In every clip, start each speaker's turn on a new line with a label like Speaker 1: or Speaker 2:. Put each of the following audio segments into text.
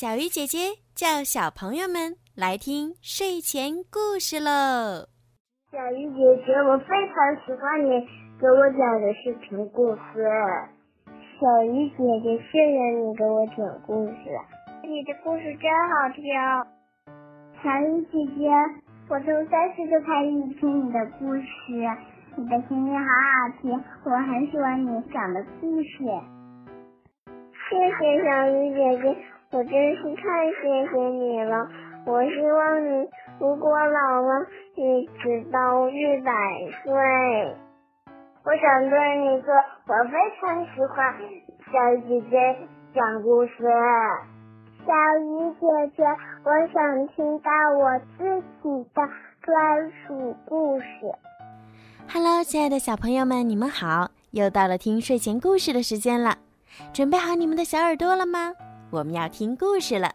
Speaker 1: 小鱼姐姐叫小朋友们来听睡前故事喽。
Speaker 2: 小鱼姐姐，我非常喜欢你给我讲的视频故事。小鱼姐姐，谢谢你给我讲故事，你的故事真好听。小鱼姐姐，我从三岁就开始听你的故事，你的声音好好听，我很喜欢你讲的故事。谢谢小鱼姐姐，我真是太谢谢你了。我希望你如果老了，一直到一百岁。我想对你说，我非常喜欢小姐姐讲故事。小鱼姐姐，我想听到我自己的专属故事。
Speaker 1: Hello，亲爱的小朋友们，你们好！又到了听睡前故事的时间了。准备好你们的小耳朵了吗？我们要听故事了。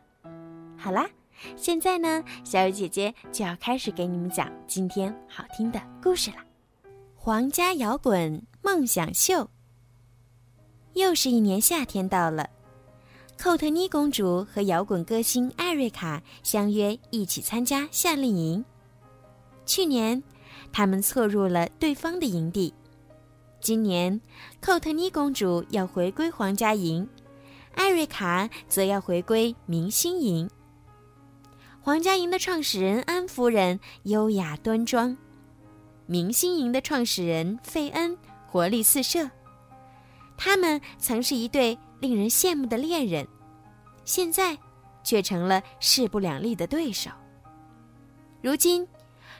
Speaker 1: 好啦，现在呢，小雨姐姐就要开始给你们讲今天好听的故事了。皇家摇滚梦想秀。又是一年夏天到了，寇特妮公主和摇滚歌星艾瑞卡相约一起参加夏令营。去年，他们错入了对方的营地。今年，寇特妮公主要回归皇家营，艾瑞卡则要回归明星营。皇家营的创始人安夫人优雅端庄，明星营的创始人费恩活力四射。他们曾是一对令人羡慕的恋人，现在却成了势不两立的对手。如今。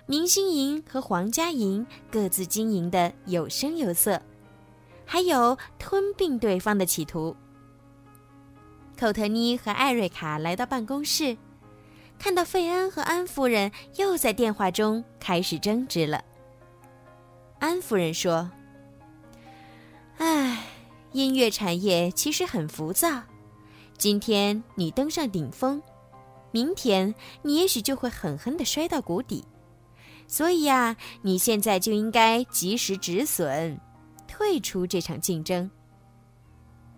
Speaker 1: 明星营和皇家营各自经营的有声有色，还有吞并对方的企图。寇特妮和艾瑞卡来到办公室，看到费恩和安夫人又在电话中开始争执了。安夫人说：“唉，音乐产业其实很浮躁，今天你登上顶峰，明天你也许就会狠狠地摔到谷底。”所以呀，你现在就应该及时止损，退出这场竞争。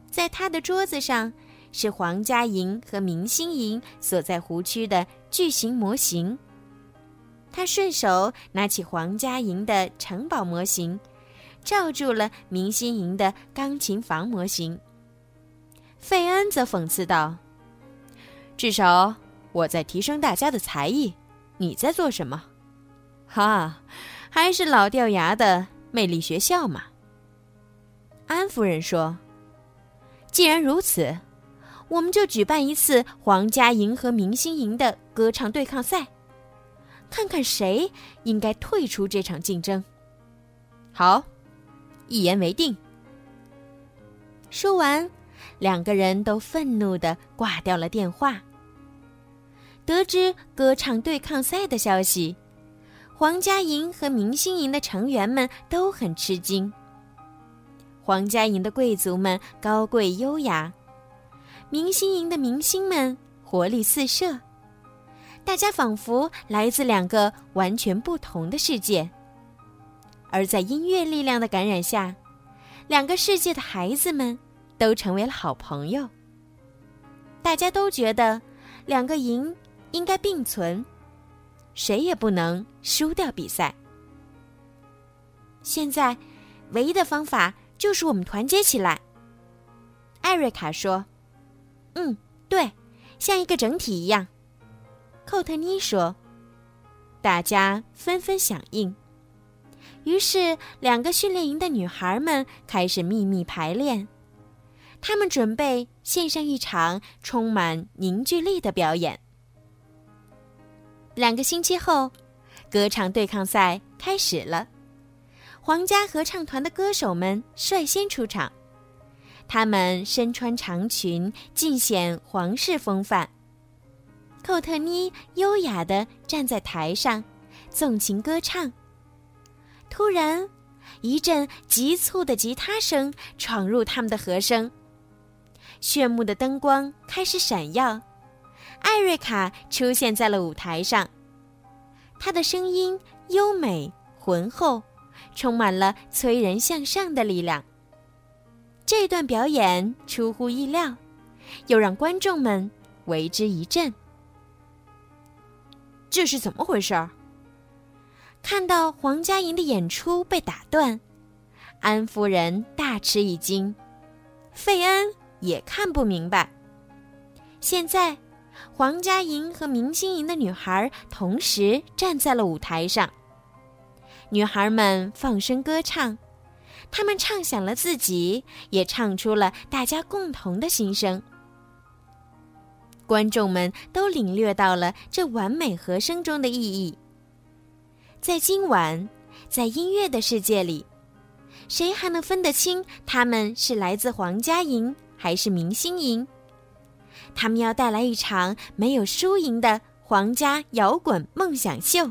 Speaker 1: 在他的桌子上是皇家营和明星营所在湖区的巨型模型。他顺手拿起皇家营的城堡模型，罩住了明星营的钢琴房模型。费恩则讽刺道：“至少我在提升大家的才艺，你在做什么？”哈，还是老掉牙的魅力学校嘛。安夫人说：“既然如此，我们就举办一次皇家营和明星营的歌唱对抗赛，看看谁应该退出这场竞争。”好，一言为定。说完，两个人都愤怒的挂掉了电话。得知歌唱对抗赛的消息。皇家营和明星营的成员们都很吃惊。皇家营的贵族们高贵优雅，明星营的明星们活力四射，大家仿佛来自两个完全不同的世界。而在音乐力量的感染下，两个世界的孩子们都成为了好朋友。大家都觉得，两个营应该并存。谁也不能输掉比赛。现在，唯一的方法就是我们团结起来。艾瑞卡说：“嗯，对，像一个整体一样。”寇特妮说：“大家纷纷响应。”于是，两个训练营的女孩们开始秘密排练，她们准备献上一场充满凝聚力的表演。两个星期后，歌唱对抗赛开始了。皇家合唱团的歌手们率先出场，他们身穿长裙，尽显皇室风范。寇特妮优雅地站在台上，纵情歌唱。突然，一阵急促的吉他声闯入他们的和声，炫目的灯光开始闪耀。艾瑞卡出现在了舞台上，她的声音优美浑厚，充满了催人向上的力量。这段表演出乎意料，又让观众们为之一振。这是怎么回事儿？看到黄佳莹的演出被打断，安夫人大吃一惊，费恩也看不明白。现在，黄佳莹和明星营的女孩同时站在了舞台上。女孩们放声歌唱，他们唱响了自己，也唱出了大家共同的心声。观众们都领略到了这完美和声中的意义。在今晚，在音乐的世界里，谁还能分得清他们是来自皇家营还是明星营？他们要带来一场没有输赢的皇家摇滚梦想秀。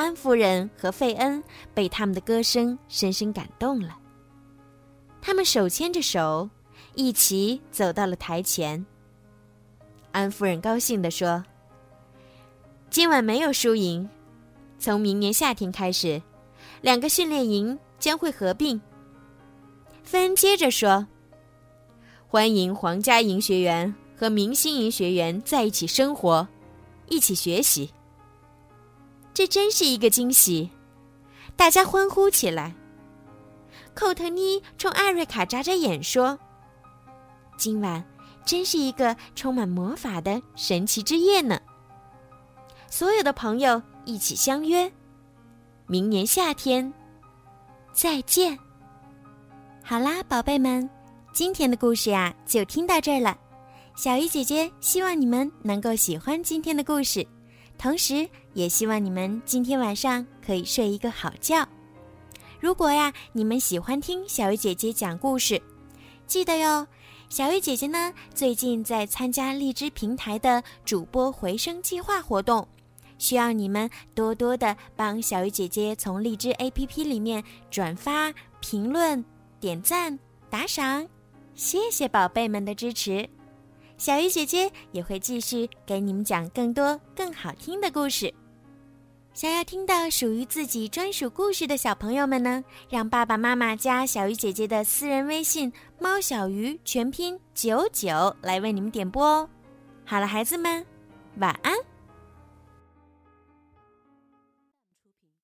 Speaker 1: 安夫人和费恩被他们的歌声深深感动了，他们手牵着手，一起走到了台前。安夫人高兴地说：“今晚没有输赢，从明年夏天开始，两个训练营将会合并。”费恩接着说：“欢迎皇家营学员和明星营学员在一起生活，一起学习。这真是一个惊喜！”大家欢呼起来。寇特妮冲艾瑞卡眨眨眼说：“今晚。”真是一个充满魔法的神奇之夜呢！所有的朋友一起相约，明年夏天再见。好啦，宝贝们，今天的故事呀就听到这儿了。小鱼姐姐希望你们能够喜欢今天的故事，同时也希望你们今天晚上可以睡一个好觉。如果呀你们喜欢听小鱼姐姐讲故事，记得哟。小鱼姐姐呢，最近在参加荔枝平台的主播回声计划活动，需要你们多多的帮小鱼姐姐从荔枝 APP 里面转发、评论、点赞、打赏，谢谢宝贝们的支持。小鱼姐姐也会继续给你们讲更多更好听的故事。想要听到属于自己专属故事的小朋友们呢，让爸爸妈妈加小鱼姐姐的私人微信“猫小鱼”全拼九九来为你们点播哦。好了，孩子们，晚安。